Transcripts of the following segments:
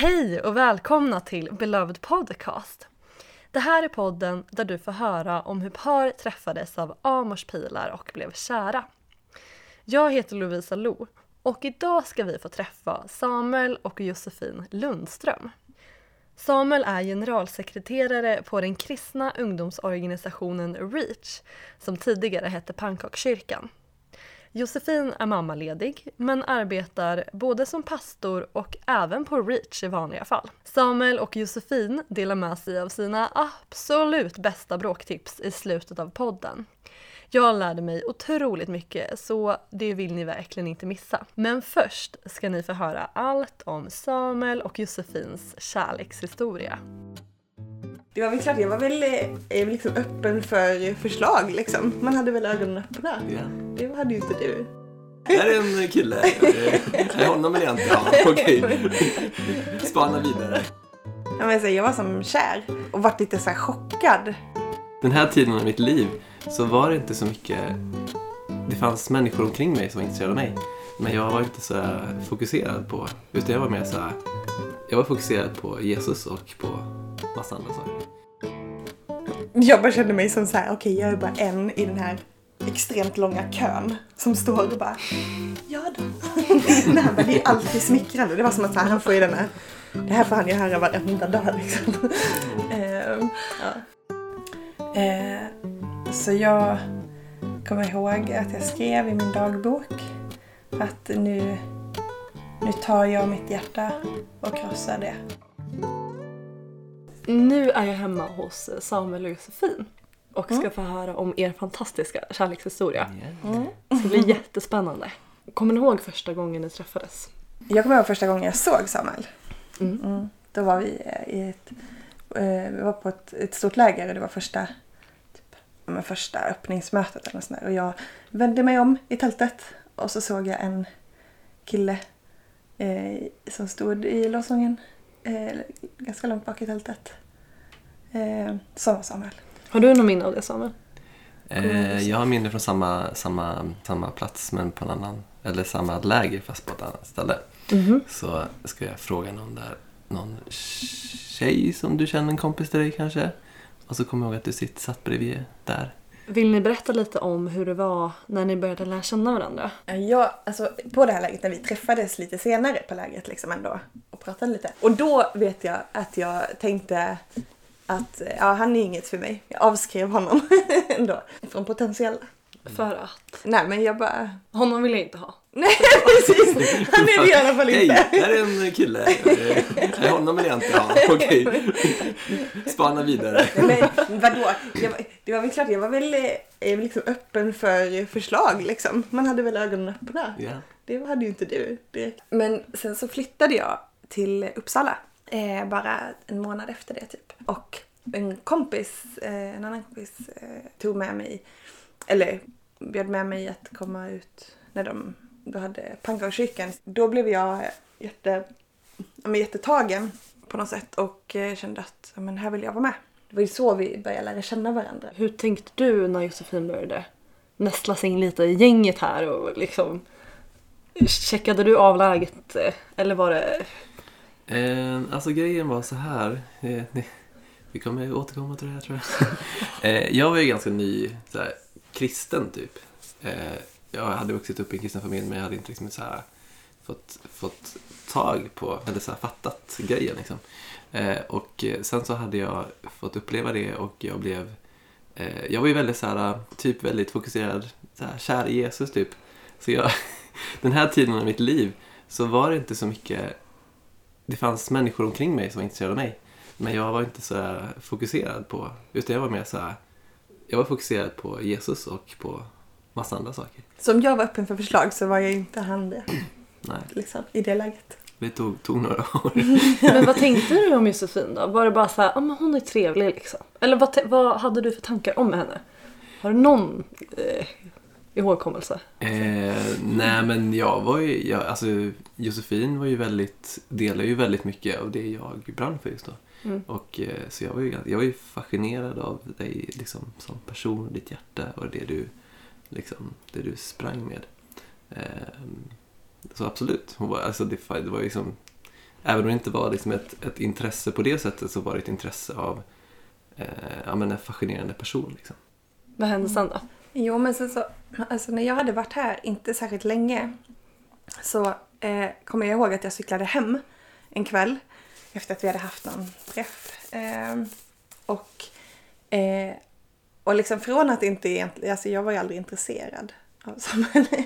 Hej och välkomna till Beloved Podcast. Det här är podden där du får höra om hur par träffades av Amors pilar och blev kära. Jag heter Lovisa Lo och idag ska vi få träffa Samuel och Josefin Lundström. Samuel är generalsekreterare på den kristna ungdomsorganisationen REACH som tidigare hette Pannkakskyrkan. Josefin är mammaledig men arbetar både som pastor och även på Reach i vanliga fall. Samuel och Josefin delar med sig av sina absolut bästa bråktips i slutet av podden. Jag lärde mig otroligt mycket så det vill ni verkligen inte missa. Men först ska ni få höra allt om Samuel och Josefins kärlekshistoria. Det var väl klart, jag var väl eh, liksom öppen för förslag liksom. Man hade väl ögonen öppna. Ja. Det hade ju inte du. Här är en kille. Nej, honom jag inte ha. Okej. Spana vidare. Ja, men så jag var som kär och vart lite så chockad. Den här tiden av mitt liv så var det inte så mycket... Det fanns människor omkring mig som var intresserade av mig. Men jag var inte så fokuserad på... Utan jag var mer så här... Jag var fokuserad på Jesus och på massa andra saker. Jag bara kände mig som så här, okej jag är bara en i den här extremt långa kön som står och bara Ja då. Nej, men det är alltid smickrande. Det var som att här, han får ju den här, det här får han ju höra varenda dag liksom. Ehm, ja. Eh, så jag kommer ihåg att jag skrev i min dagbok att nu, nu tar jag mitt hjärta och krossar det. Nu är jag hemma hos Samuel och Josefin och ska Mm. få höra om er fantastiska kärlekshistoria. Mm. Det ska bli jättespännande. Kommer ni ihåg första gången ni träffades? Jag kommer ihåg första gången jag såg Samuel. Mm. Mm. Då var vi eh, i ett, eh, vi var på ett, ett stort läger och det var första, typ, men första öppningsmötet eller sånt där. Och jag vände mig om i tältet och så såg jag en kille eh, som stod i lovsången eh, ganska långt bak i tältet. Eh, som var Samuel. Har du någon minne av det Samuel? Eh, jag har minne från samma, samma, samma plats men på en annan... Eller samma läger fast på ett annat ställe. Mhm. Så ska jag fråga någon där. Någon tjej som du känner, en kompis till dig kanske. Och så kommer jag ihåg att du sitt, satt bredvid där. Vill ni berätta lite om hur det var när ni började lära känna varandra? Ja, alltså på det här läget när vi träffades lite senare på lägret liksom ändå och pratade lite. Och då vet jag att jag tänkte att ja, han är inget för mig. Jag avskrev honom ändå från potentiella. För att Nej men jag bara... honom vill jag inte ha. Nej precis! Han är det i alla fall Hej, inte. det här är en kille. Nej, honom vill jag inte ha. Okej. Spana vidare. Men vadå? Jag, det var väl klart, jag var väl eh, liksom öppen för förslag liksom. Man hade väl ögonen öppna. Ja. Det hade ju inte du direkt. Men sen så flyttade jag till Uppsala. Eh, bara en månad efter det typ. Och en kompis, eh, en annan kompis eh, tog med mig, eller bjöd med mig att komma ut när de då hade pannkakskyrkan. Då blev jag jätte, ja, men jättetagen på något sätt och eh, kände att ja, men här vill jag vara med. Det var ju så vi började lära känna varandra. Hur tänkte du när Josefin började nästla sig in lite i gänget här och liksom checkade du av läget eh, eller var det Eh, alltså grejen var så här. Eh, ni- vi kommer återkomma till det här tror jag. eh, jag var ju ganska ny så här, kristen typ. Jag hade vuxit upp i en kristen familj men jag hade inte liksom så här, fått, fått tag på, eller så här, fattat grejen liksom. Eh, och eh, sen så hade jag fått uppleva det och jag blev eh, jag var ju väldigt så här, typ väldigt fokuserad, så här, kär i Jesus typ. Så jag, den här tiden av mitt liv så var det inte så mycket det fanns människor omkring mig som var intresserade av mig. Men jag var inte så här fokuserad på, utan jag var mer så här, jag var fokuserad på Jesus och på massa andra saker. Så om jag var öppen för förslag så var jag inte han det, Nej, liksom, i det läget. det tog, tog några år. Men vad tänkte du om Josefin då? Var det bara så här, ah, men hon är trevlig liksom? Eller vad, vad hade du för tankar om henne? Har du någon eh, ihågkommelse? Eh, nej men jag var ju, jag, alltså Josefin var ju väldigt, delar ju väldigt mycket av det jag brann för just då. Mm. Och eh, så jag var, ju, jag var ju fascinerad av dig liksom, som person, ditt hjärta och det du, liksom, det du sprang med. Eh, så absolut, hon var, alltså det, det var liksom även om det inte var liksom ett, ett intresse på det sättet så var det ett intresse av eh, ja, men en fascinerande person. Liksom. Vad hände sen då? Jo, men sen så, alltså när jag hade varit här inte särskilt länge så eh, kommer jag ihåg att jag cyklade hem en kväll efter att vi hade haft någon träff. Eh, och, eh, och liksom från att inte egentligen, alltså jag var ju aldrig intresserad av samhälle.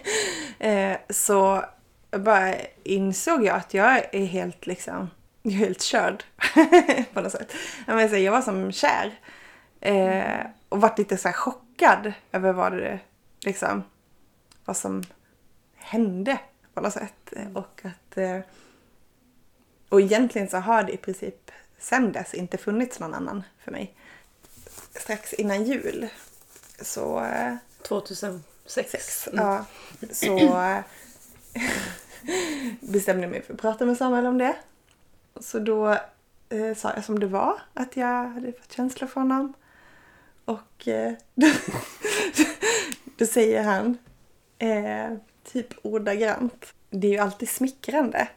eh, så bara insåg jag att jag är helt liksom, jag är helt körd på något sätt. Jag, var som kär. Eh, och vart lite så här chockad över vad det liksom, vad som hände på något sätt. Och att, eh, och egentligen så har det i princip sen dess inte funnits någon annan för mig. Strax innan jul så... eh, 2006. Ja, så eh, bestämde jag mig för att prata med Samuel om det. Så då eh, sa jag som det var, att jag hade fått känslor för honom. Och eh, då, då säger han eh, typ ordagrant. Det är ju alltid smickrande.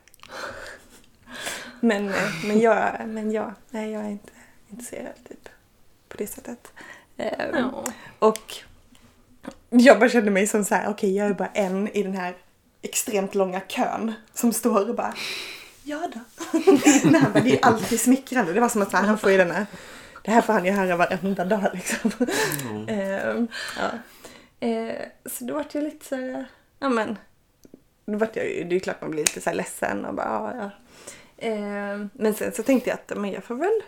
Men, eh, men, jag, men jag, nej, jag är inte intresserad typ, på det sättet. Ja. och jag bara kände mig som så här, okej jag är bara en i den här extremt långa kön som står och bara Ja då. Nej, men det är ju alltid smickrande. Det var som att så här, han får ju den här, det här får han ju höra varenda dag liksom. Ehm, ja. Eh, så då vart jag lite så här, ja men, då vart jag ju, det är ju klart man blir lite så här ledsen och bara ja, ja. Ehm, men sen så tänkte jag att men jag får väl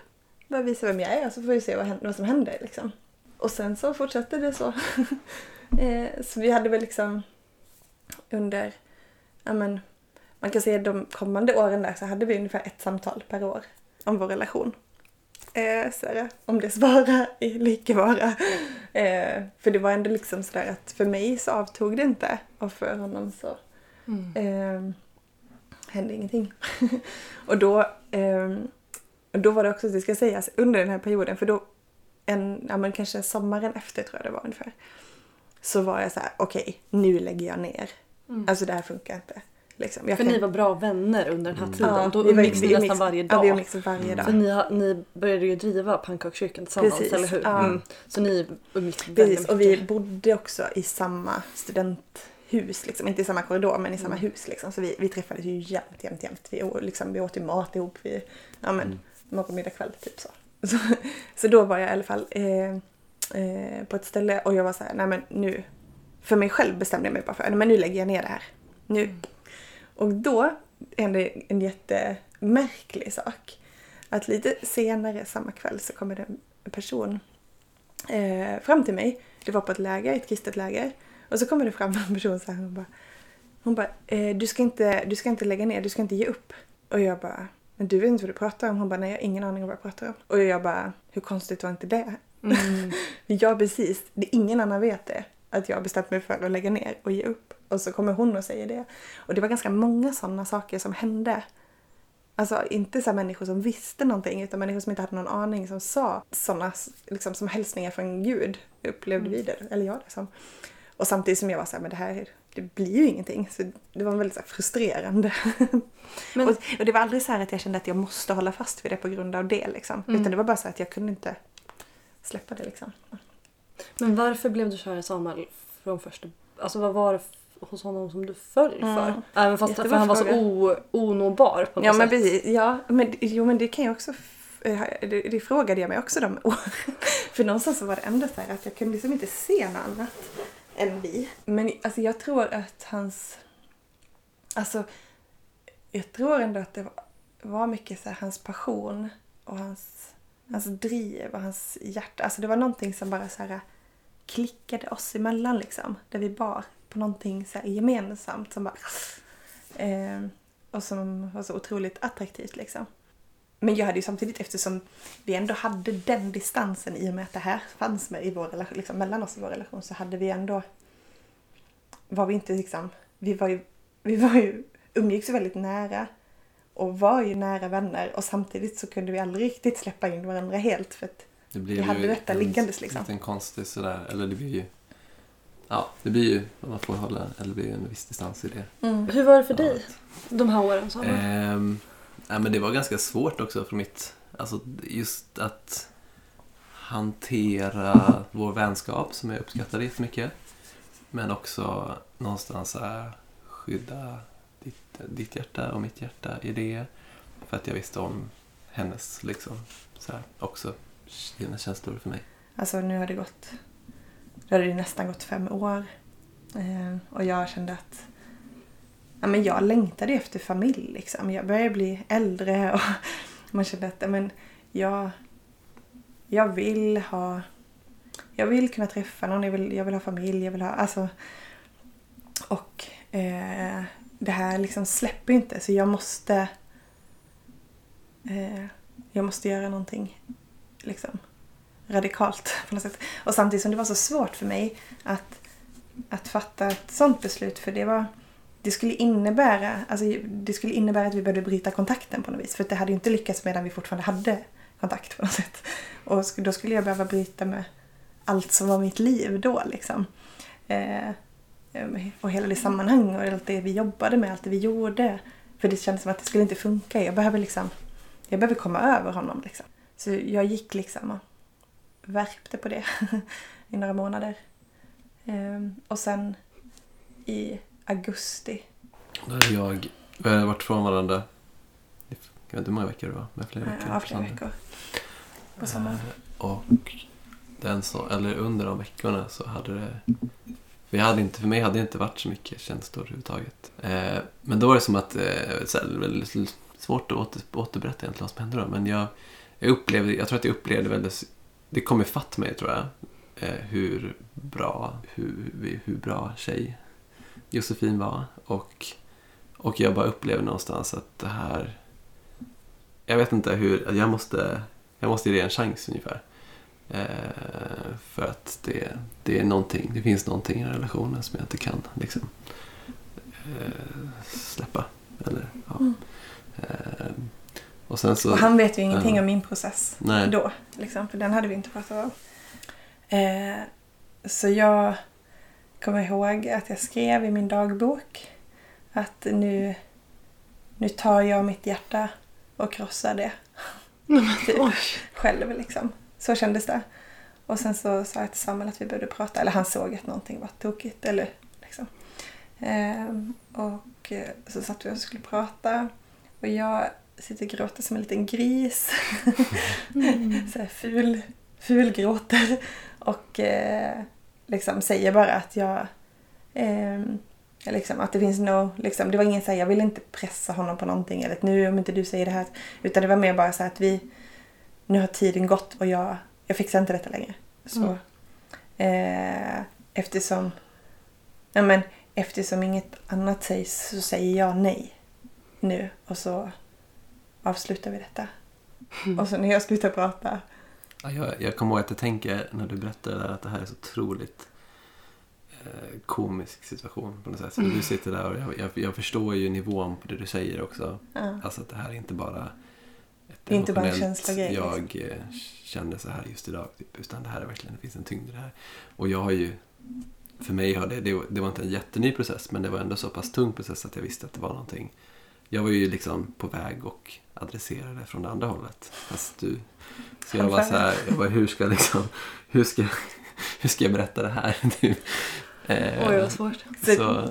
bara visa vem jag är så får vi se vad, vad som händer liksom. Och sen så fortsatte det så. eh, så vi hade väl liksom under, ja men, man kan säga de kommande åren där så hade vi ungefär ett samtal per år om vår relation. Eh, så är det, om det svara eller icke vara. Eh, för det var ändå liksom sådär att för mig så avtog det inte och för honom så Mm. eh, hände ingenting. och då, eh, då var det också, det ska sägas, under den här perioden, för då, en, ja men kanske sommaren efter tror jag det var ungefär, så var jag så här: okej, nu lägger jag ner. Alltså det här funkar inte. Liksom. Jag För kan- ni var bra vänner under den här tiden. Ja, Då umgicks vi ni nästan umgicks- varje Ja, dag. vi umgicks varje dag. För ni, har- ni började ju driva pannkakskyrkan tillsammans, Precis, eller hur? ja. Mm. Så ni umgicks väldigt Precis, mycket. och vi bodde också i samma studenthus, liksom. inte i samma korridor men i samma Mm. hus. Liksom. Så vi, vi träffades ju jämt, jämt, jämt. Vi, liksom, vi åt ju mat ihop, vi, ja men morgon, middag, kväll, typ så. så. Så då var jag i alla fall eh, eh, på ett ställe och jag var så här, nej men nu, för mig själv bestämde jag mig bara för, nej men nu lägger jag ner det här. Nu. Och då hände en jättemärklig sak. Att lite senare samma kväll så kommer det en person eh, fram till mig. Det var på ett läger, ett kristet läger. Och så kommer det fram en person så här, hon bara, hon bara eh, du, ska inte, du ska inte lägga ner, du ska inte ge upp. Och jag bara, men du vet inte vad du pratar om? Hon bara, nej jag har ingen aning om vad jag pratar om. Och jag bara, hur konstigt var inte det? Mm. Ja precis, det, ingen annan vet det. Att jag har bestämt mig för att lägga ner och ge upp. Och så kommer hon och säger det. Och det var ganska många sådana saker som hände. Alltså inte så människor som visste någonting utan människor som inte hade någon aning som sa sådana liksom, som hälsningar från Gud upplevde vi det, eller jag det som. Och samtidigt som jag var så här, men det här det blir ju ingenting. Så det var väldigt så frustrerande. Men- och, och det var aldrig så här att jag kände att jag måste hålla fast vid det på grund av det liksom. Mm. Utan det var bara så att jag kunde inte släppa det liksom. Men varför blev du kär i Samuel från första... Alltså vad var det hos honom som du föll för? Mm. Även fast för han var så o, onåbar på något Ja men sätt. precis, ja men, jo, men det kan jag också, eh, det, det frågade jag mig också de åren. För någonstans så var det ändå så här att jag kunde liksom inte se något annat än vi. Men alltså jag tror att hans, alltså jag tror ändå att det var, mycket så här, hans passion och hans, hans driv och hans hjärta. Alltså det var någonting som bara så här äh, klickade oss emellan liksom. Där vi bar på någonting så här gemensamt som bara eh, och som var så otroligt attraktivt liksom. Men jag hade ju samtidigt, eftersom vi ändå hade den distansen i och med att det här fanns med i vår relation, liksom, mellan oss i vår relation, så hade vi ändå, var vi inte liksom, vi var ju, vi var ju, umgicks ju väldigt nära och var ju nära vänner och samtidigt så kunde vi aldrig riktigt släppa in varandra helt för att Det blir Vi hade ju detta en liggandes, liksom. liten konstig sådär, eller det blir ju... Ja, det blir ju, man får hålla, eller det blir ju en viss distans i det. Hur var det för Ja. dig de här åren? Ehm, ja, men det var ganska svårt också för mitt... Alltså just att hantera vår vänskap som jag uppskattade jättemycket. Men också någonstans så här, skydda ditt, ditt hjärta och mitt hjärta i det. För att jag visste om hennes liksom, så här, också sina känslor för mig. Alltså nu har det gått, Nu har det nästan gått fem år. Eh, och jag kände att ja, men jag längtade efter familj liksom. Jag började bli äldre och man kände att men jag, jag vill ha jag vill kunna träffa någon, jag vill, jag vill ha familj, jag vill ha, alltså och eh, det här liksom släpper inte så jag måste eh, jag måste göra någonting liksom radikalt på något sätt. Och samtidigt som det var så svårt för mig att, att fatta ett sånt beslut för det var det skulle innebära, alltså det skulle innebära att vi behövde bryta kontakten på något vis. För det hade ju inte lyckats medan vi fortfarande hade kontakt på något sätt. Och då skulle jag behöva bryta med allt som var mitt liv då liksom. Eh, och hela det sammanhang och allt det vi jobbade med, allt det vi gjorde. För det kändes som att det skulle inte funka. Jag behöver liksom, jag behöver komma över honom liksom. Så jag gick liksom och värpte på det i några månader. Eh, och sen i augusti. Då hade jag, vi har varit från varandra, jag vet inte hur många veckor det var, men flera veckor. Ja, flera veckor. På sommaren. Eh, Och den så, eller under de veckorna så hade det vi hade inte, för mig hade det inte varit så mycket känslor överhuvudtaget. Eh, men då var det som att, eh, så här, väldigt svårt att åter, återberätta egentligen vad som hände då. Men jag, jag upplevde, jag tror att jag upplevde väldigt, det kom ifatt mig tror jag. Eh, hur bra, hur, hur bra tjej Josefin var. Och, och jag bara upplevde någonstans att det här, jag vet inte hur, jag måste, jag måste ge det en chans ungefär. Eh, för att det, det är någonting, det finns någonting i relationen som jag inte kan liksom, eh, släppa. Eller, ja. Mm. Eh, och, så, och han vet ju ingenting ja. om min process Nej. då. Liksom, för den hade vi inte pratat om. Eh, så jag kommer ihåg att jag skrev i min dagbok att nu, nu tar jag mitt hjärta och krossar det. typ, själv liksom. Så kändes det. Och sen så sa jag till Samuel att vi började prata. Eller han såg att någonting var tokigt. Eller liksom. Ehm, och så satt vi och skulle prata. Och jag sitter och gråter som en liten gris. Mm. så här ful, ful gråter. Och eh, liksom säger bara att jag... Eh, liksom, att det finns no, liksom, det var ingen så här, jag vill inte pressa honom på någonting. Eller att nu om inte du säger det här. Utan det var mer bara så att vi... Nu har tiden gått och jag, jag fixar inte detta längre. Så, mm. eh, eftersom... Ja, men, eftersom inget annat sägs så säger jag nej nu. Och så avslutar vi detta. Mm. Och så när jag slutar prata. Ja, jag, jag kommer ihåg att jag tänker när du berättar det där att det här är så otroligt eh, komisk situation på något sätt. Mm. Du sitter där och jag, jag, jag, förstår ju nivån på det du säger också. Ja. Alltså att det här är inte bara ett inte bara en känslogrej. Jag liksom. eh, känner så här just idag. Typ, utan det här är verkligen, det finns en tyngd i det här. Och jag har ju för mig har det, det, det var inte en jätteny process men det var ändå så pass tung process att jag visste att det var någonting. Jag var ju liksom på väg och adressera det från det andra hållet. Fast du, så jag var så här, jag bara, hur ska liksom, hur ska, hur ska jag berätta det här? eh, Oj, vad svårt. Så,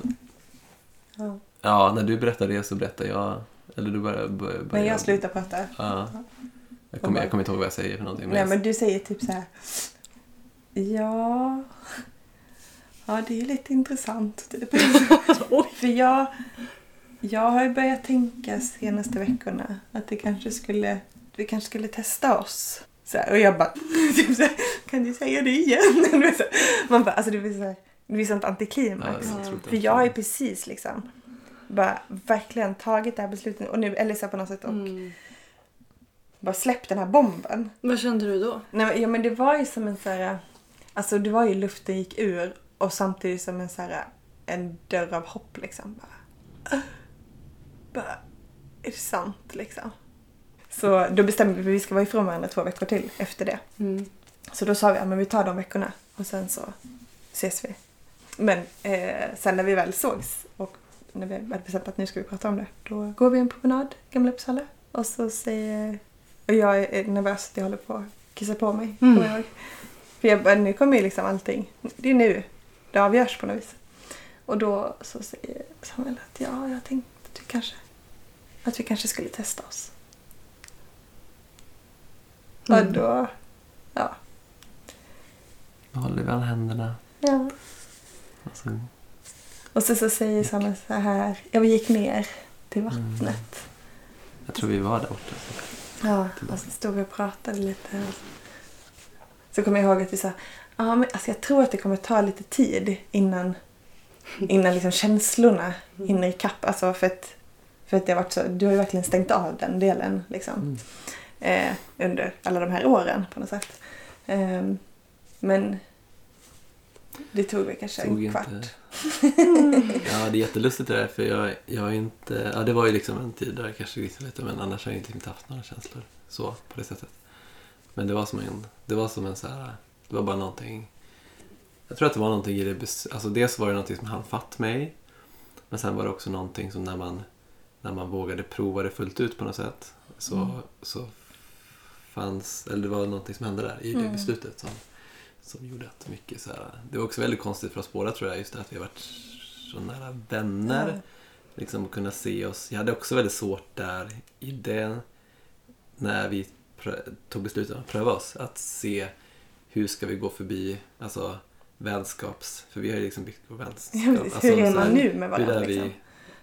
ja. ja, när du berättar det så berättar jag, eller du börjar, börjar Men jag slutar prata. Ja. Jag kommer, jag kommer inte ihåg vad jag säger för någonting. Nej, men du säger typ så här. Ja, Ja, det är lite intressant. Typ. För jag, jag har ju börjat tänka senaste veckorna att det kanske skulle, vi kanske skulle testa oss. Så här, och jag bara, typ så här, kan du säga det igen? Man bara, alltså det blir så här, det blir sånt antiklimax. Ja, För jag har ju precis liksom bara verkligen tagit det här beslutet och nu, eller så på något sätt och Mm. bara släppt den här bomben. Vad kände du då? Nej, men- ja men det var ju som en så här, alltså det var ju luften gick ur och samtidigt som en så här, en dörr av hopp liksom. Bara, bara är det sant liksom? Så då bestämde vi att vi ska vara ifrån varandra två veckor till efter det. Mm. Så då sa vi att vi tar de veckorna och sen så ses vi. Men eh, sen när vi väl sågs och när vi hade bestämt att nu ska vi prata om det, då går vi en promenad, Gamla Uppsala. Och så säger... Och jag är nervös att jag håller på att kissa på mig. Mm. kommer jag ihåg. För jag bara, nu kommer ju liksom allting. Det är nu det avgörs på något vis. Och då så säger Samuel att ja, jag tänkte att vi kanske, att vi kanske skulle testa oss. Mm. Och då, ja. Då håller vi alla händerna. ja. Och så, Och så, så säger Samuel så här, jag gick ner till Mm. vattnet. jag tror vi var där borta. Ja, och så stod vi och pratade lite. Så kommer jag ihåg att vi sa, ja men alltså jag tror att det kommer ta lite tid innan, innan liksom känslorna hinner ikapp. Alltså för att, för att det har varit så, du har ju verkligen stängt av den delen liksom. Mm. Eh, under alla de här åren på något sätt. Ehm, men det tog väl kanske Tog en kvart. Ja, det är jättelustigt det där för jag, jag är inte... Ja, det var ju liksom en tid där jag kanske visste lite men annars har jag inte inte haft några känslor så på det sättet. Men det var som en... Det var som en så här... Det var bara någonting... Jag tror att det var någonting i det... Alltså dels var det någonting som han fatt mig. Men sen var det också någonting som när man, när man vågade prova det fullt ut på något sätt så, Mm. så fanns... Eller det var någonting som hände där i det Mm. beslutet som, som gjorde att mycket så här... Det var också väldigt konstigt för oss båda tror jag just det att vi har varit så nära vänner. Ja. Liksom att kunna se oss. Jag hade också väldigt svårt där i det när vi tog beslutet att pröva oss. Att se hur ska vi gå förbi alltså vänskaps... För vi har ju liksom byggt vår vänskap. Ja. Alltså, Hur är så man här, nu med Hur varandra? är Liksom?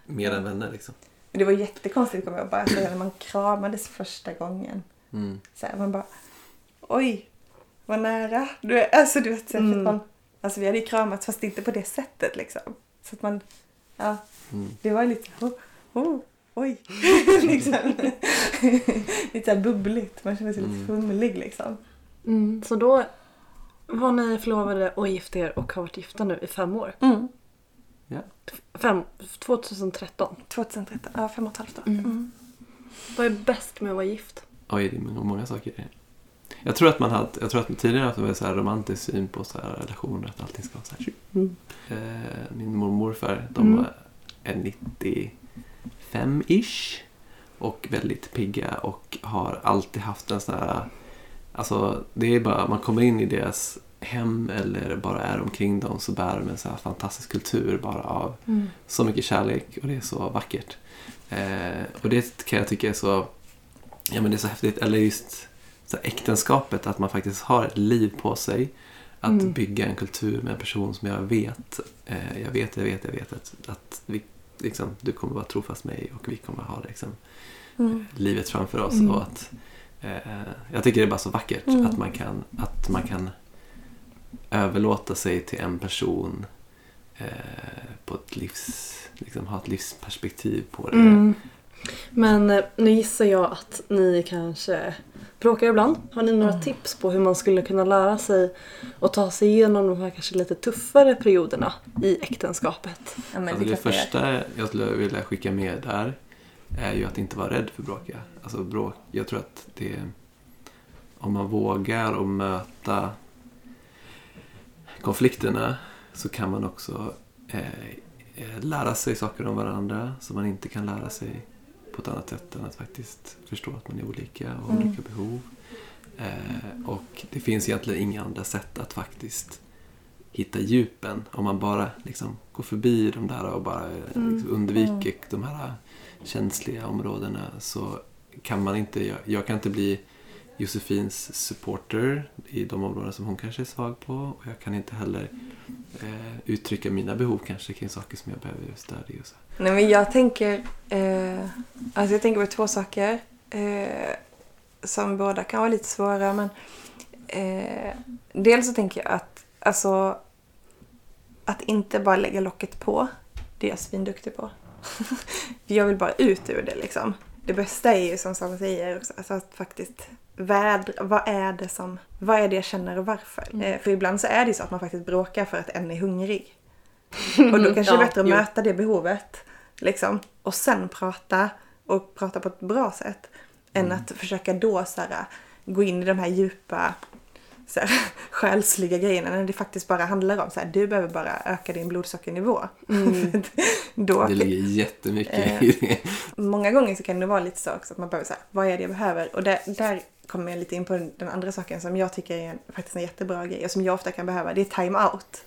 vi mer än vänner liksom. Men Det var jättekonstigt kommer jag bara säga när man kramades första gången. Mm. Så här, man bara oj, vad nära. Du, är- alltså du vet, så Mm. man, alltså vi hade ju kramats fast inte på det sättet liksom. Så att man, ja, Mm. det var lite, oh, oh, oj. liksom. lite så här bubbligt, man kände sig lite Mm. fumlig liksom. Mm, så då var ni förlovade och gifte er och har varit gifta nu i fem år. Mm. Fem, 2013. 2013, ja fem och ett halvt år. Mm. Mm. Vad är bäst med att vara gift? Oj, det är nog många saker. Jag tror att man hade, jag tror att tidigare hade en så här romantisk syn på så här relationer, att allting ska vara så här. Mm. Eh, min mormor och morfar, de Mm. är 95-ish och väldigt pigga och har alltid haft en sån här, alltså det är bara, man kommer in i deras hem eller bara är omkring dem så bär de en så här fantastisk kultur bara av Mm. så mycket kärlek och det är så vackert. Eh, och det kan jag tycka är så, ja men det är så häftigt, eller just så äktenskapet, att man faktiskt har ett liv på sig. Att Mm. bygga en kultur med en person som jag vet, eh, jag vet, jag vet, jag vet att, att vi, liksom, du kommer vara trofast mig och vi kommer ha liksom, Mm. livet framför oss. Mm. Och att, jag tycker det är bara så vackert Mm. att, man kan, att man kan överlåta sig till en person eh, på ett livs, liksom, ha ett livsperspektiv på det. Mm. Men eh, nu gissar jag att ni kanske bråkar ibland. Har ni några Mm. tips på hur man skulle kunna lära sig att ta sig igenom de här kanske lite tuffare perioderna i äktenskapet? Ja, men Alltså det första jag skulle vilja skicka med där är ju att inte vara rädd för bråka. Alltså bråk, jag tror att det om man vågar att möta konflikterna så kan man också eh, eh, lära sig saker om varandra som man inte kan lära sig på ett annat sätt än att faktiskt förstå att man är olika och har Mm. olika behov. Eh, och det finns egentligen inga andra sätt att faktiskt hitta djupen om man bara liksom går förbi de där och bara eh, Mm. liksom undviker de här känsliga områdena så kan man inte, jag, jag kan inte bli Josefins supporter i de områden som hon kanske är svag på och jag kan inte heller eh, uttrycka mina behov kanske kring saker som jag behöver stöd i. Och så. Nej men jag tänker, eh, alltså jag tänker på två saker eh, som båda kan vara lite svåra men eh, dels så tänker jag att alltså att inte bara lägga locket på, det är jag svinduktig på. Jag vill bara ut ur det liksom. Det bästa är ju som Sara säger också, alltså att faktiskt vädra, vad är det som, vad är det jag känner och varför? Mm. Eh, för ibland så är det ju så att man faktiskt bråkar för att en är hungrig. Och då kanske det är bättre att jo. möta det behovet. Liksom, och sen prata och prata på ett bra sätt. Än Mm. att försöka då så här, gå in i de här djupa så här, själsliga grejerna när det faktiskt bara handlar om så här, du behöver bara öka din blodsockernivå. Då, Det ligger jättemycket Eh. i det. Många gånger så kan det vara lite så också att man behöver så här, vad är det jag behöver? Och där, där kommer jag lite in på den andra saken som jag tycker är en, faktiskt en jättebra grej och som jag ofta kan behöva. Det är time-out.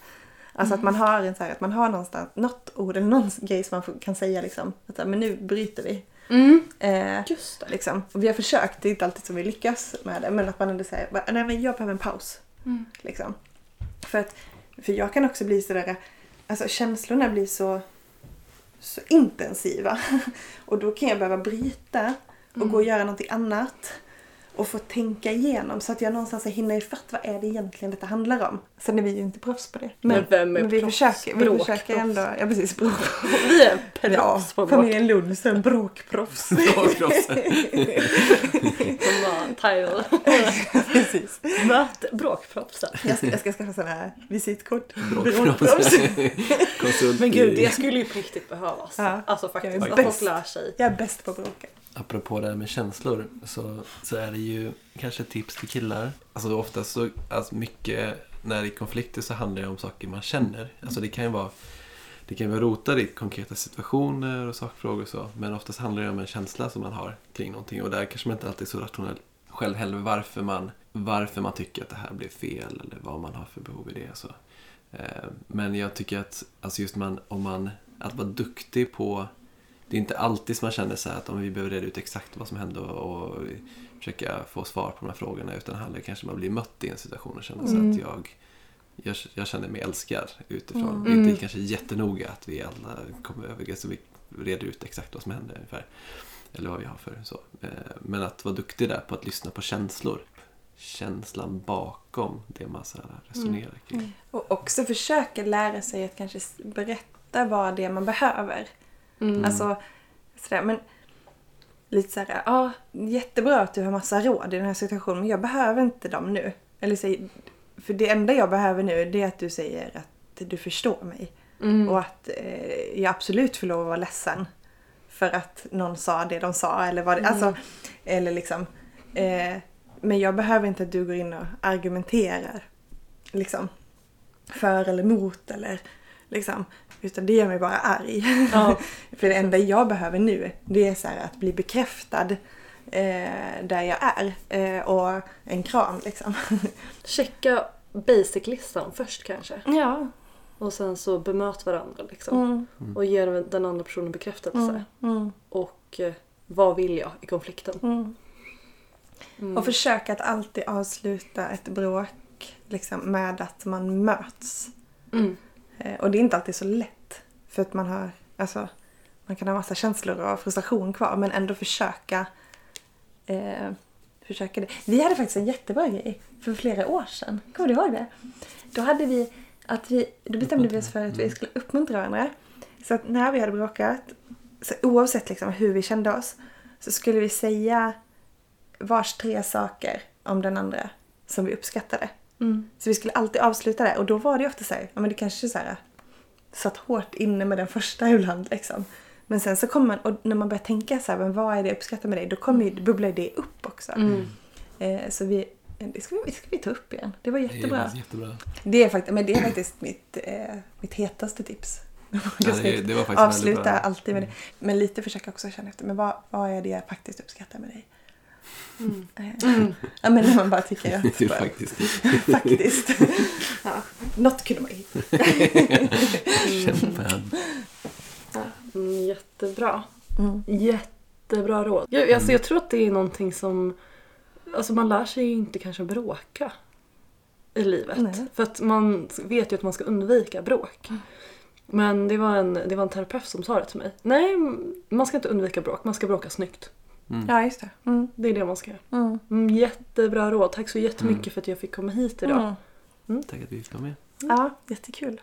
Alltså att man har en så här, att man har någonstans, något ord eller någon grej som man kan säga liksom. Att men nu bryter vi. Mm. Eh, Just det. liksom. Och vi har försökt, det är inte alltid som vi lyckas med det. Men att man ändå säger, nej men jag behöver en paus. Mm. Liksom. För, att, för jag kan också bli sådär, alltså känslorna blir så, så intensiva. Och då kan jag behöva bryta och gå och göra någonting annat. Och få tänka igenom så att jag någonstans hinner ifatt vad är det egentligen detta handlar om. Sen är vi ju inte proffs på det. Men vem är men vi proffs? försöker, vi Bråkproffs. försöker ändå. Ja precis, bråk. Vi är Ja, proffs på bråk. familjen Lund är bråkproffs. Bråkproffs. Som var precis. Möt bråkproffsen. Jag ska, jag ska skaffa sådana här visitkort. Bråkproffs. Men gud, det skulle ju på riktigt behövas. Ja. Alltså faktiskt, Jag är att bäst. folk lär sig. Jag är bäst på bråka. Apropå det här med känslor så, så är det ju kanske ett tips till killar. Alltså oftast så, alltså mycket när det är konflikter så handlar det om saker man känner. Alltså det kan ju vara det kan vara rotat i konkreta situationer och sakfrågor och så. Men oftast handlar det om en känsla som man har kring någonting. Och där kanske man inte alltid är så rationell själv heller varför man, varför man tycker att det här blev fel eller vad man har för behov i det. Så. Men jag tycker att alltså just man, om man, att vara duktig på det är inte alltid som man känner så att om vi behöver reda ut exakt vad som hände och, och försöka få svar på de här frågorna utan handlar kanske om att bli mött i en situation och känna så att jag, jag, jag känner mig älskad utifrån. Det är inte kanske jättenoga att vi alla kommer överens och vi reder ut exakt vad som hände ungefär. Eller vad vi har för så. Eh, Men att vara duktig där på att lyssna på känslor. Känslan bakom det man så resonerar kring. Och också försöka lära sig att kanske berätta vad det är man behöver. Mm. Alltså, sådär, men lite såhär, ja, jättebra att du har massa råd i den här situationen, men jag behöver inte dem nu. Eller säg, för det enda jag behöver nu, det är att du säger att du förstår mig. Mm. Och att eh, jag absolut får lov att vara ledsen. För att någon sa det de sa eller vad det, alltså, eller liksom. Eh, men jag behöver inte att du går in och argumenterar. Liksom. För eller mot eller liksom. Utan det gör mig bara arg. Ja. för det enda jag behöver nu, det är så här att bli bekräftad eh, där jag är. Eh, och en kram liksom. Checka basic-listan först kanske. ja. Och sen så bemöt varandra liksom. Mm, Och ge den andra personen bekräftelse. mm, mm, Och eh, vad vill jag i konflikten? mm. Mm. Och försöka att alltid avsluta ett bråk liksom, med att man möts. Mm. Eh, och det är inte alltid så lätt. För att man har, alltså, man kan ha massa känslor och frustration kvar men ändå försöka eh, försöka det. Vi hade faktiskt en jättebra grej för flera år sedan. Kommer du ihåg det? Då hade vi att vi, då bestämde vi oss för att vi skulle uppmuntra varandra. Så att när vi hade bråkat, så oavsett liksom hur vi kände oss, så skulle vi säga vars tre saker om den andra som vi uppskattade. Mm. Så vi skulle alltid avsluta det och då var det ju ofta så här, ja men det kanske så här satt hårt inne med den första ibland liksom. Men sen så kommer man, och när man börjar tänka så här, men vad är det jag uppskattar med dig? Då kommer ju, bubblar det upp också. Mm. Eh, så vi, det ska, vi, det ska vi ta upp igen. Det var Det är jättebra. jättebra. Det är faktiskt, men det är faktiskt mitt, eh, mitt hetaste tips. Ja, det, det var faktiskt Avsluta alltid med det. Men lite försöka också känna efter, men vad, vad är det jag faktiskt uppskattar med dig? Mm. Eh, Ja men när man bara tycker att... Det är bara- faktiskt. Faktiskt. ja, något kunde man hitta. Mm, jättebra. Mm. Jättebra råd. Jag, alltså, jag tror att det är någonting som... Alltså man lär sig ju inte kanske bråka i livet. Nej. För att man vet ju att man ska undvika bråk. Men det var, en, det var en terapeut som sa det till mig. Nej, man ska inte undvika bråk. Man ska bråka snyggt. Ja, just det. Mm. Det är det man ska göra. Mm. Mm, jättebra råd. Tack så jättemycket för att jag fick komma hit idag. Mm. Tack att vi fick vara med. Ja, jättekul.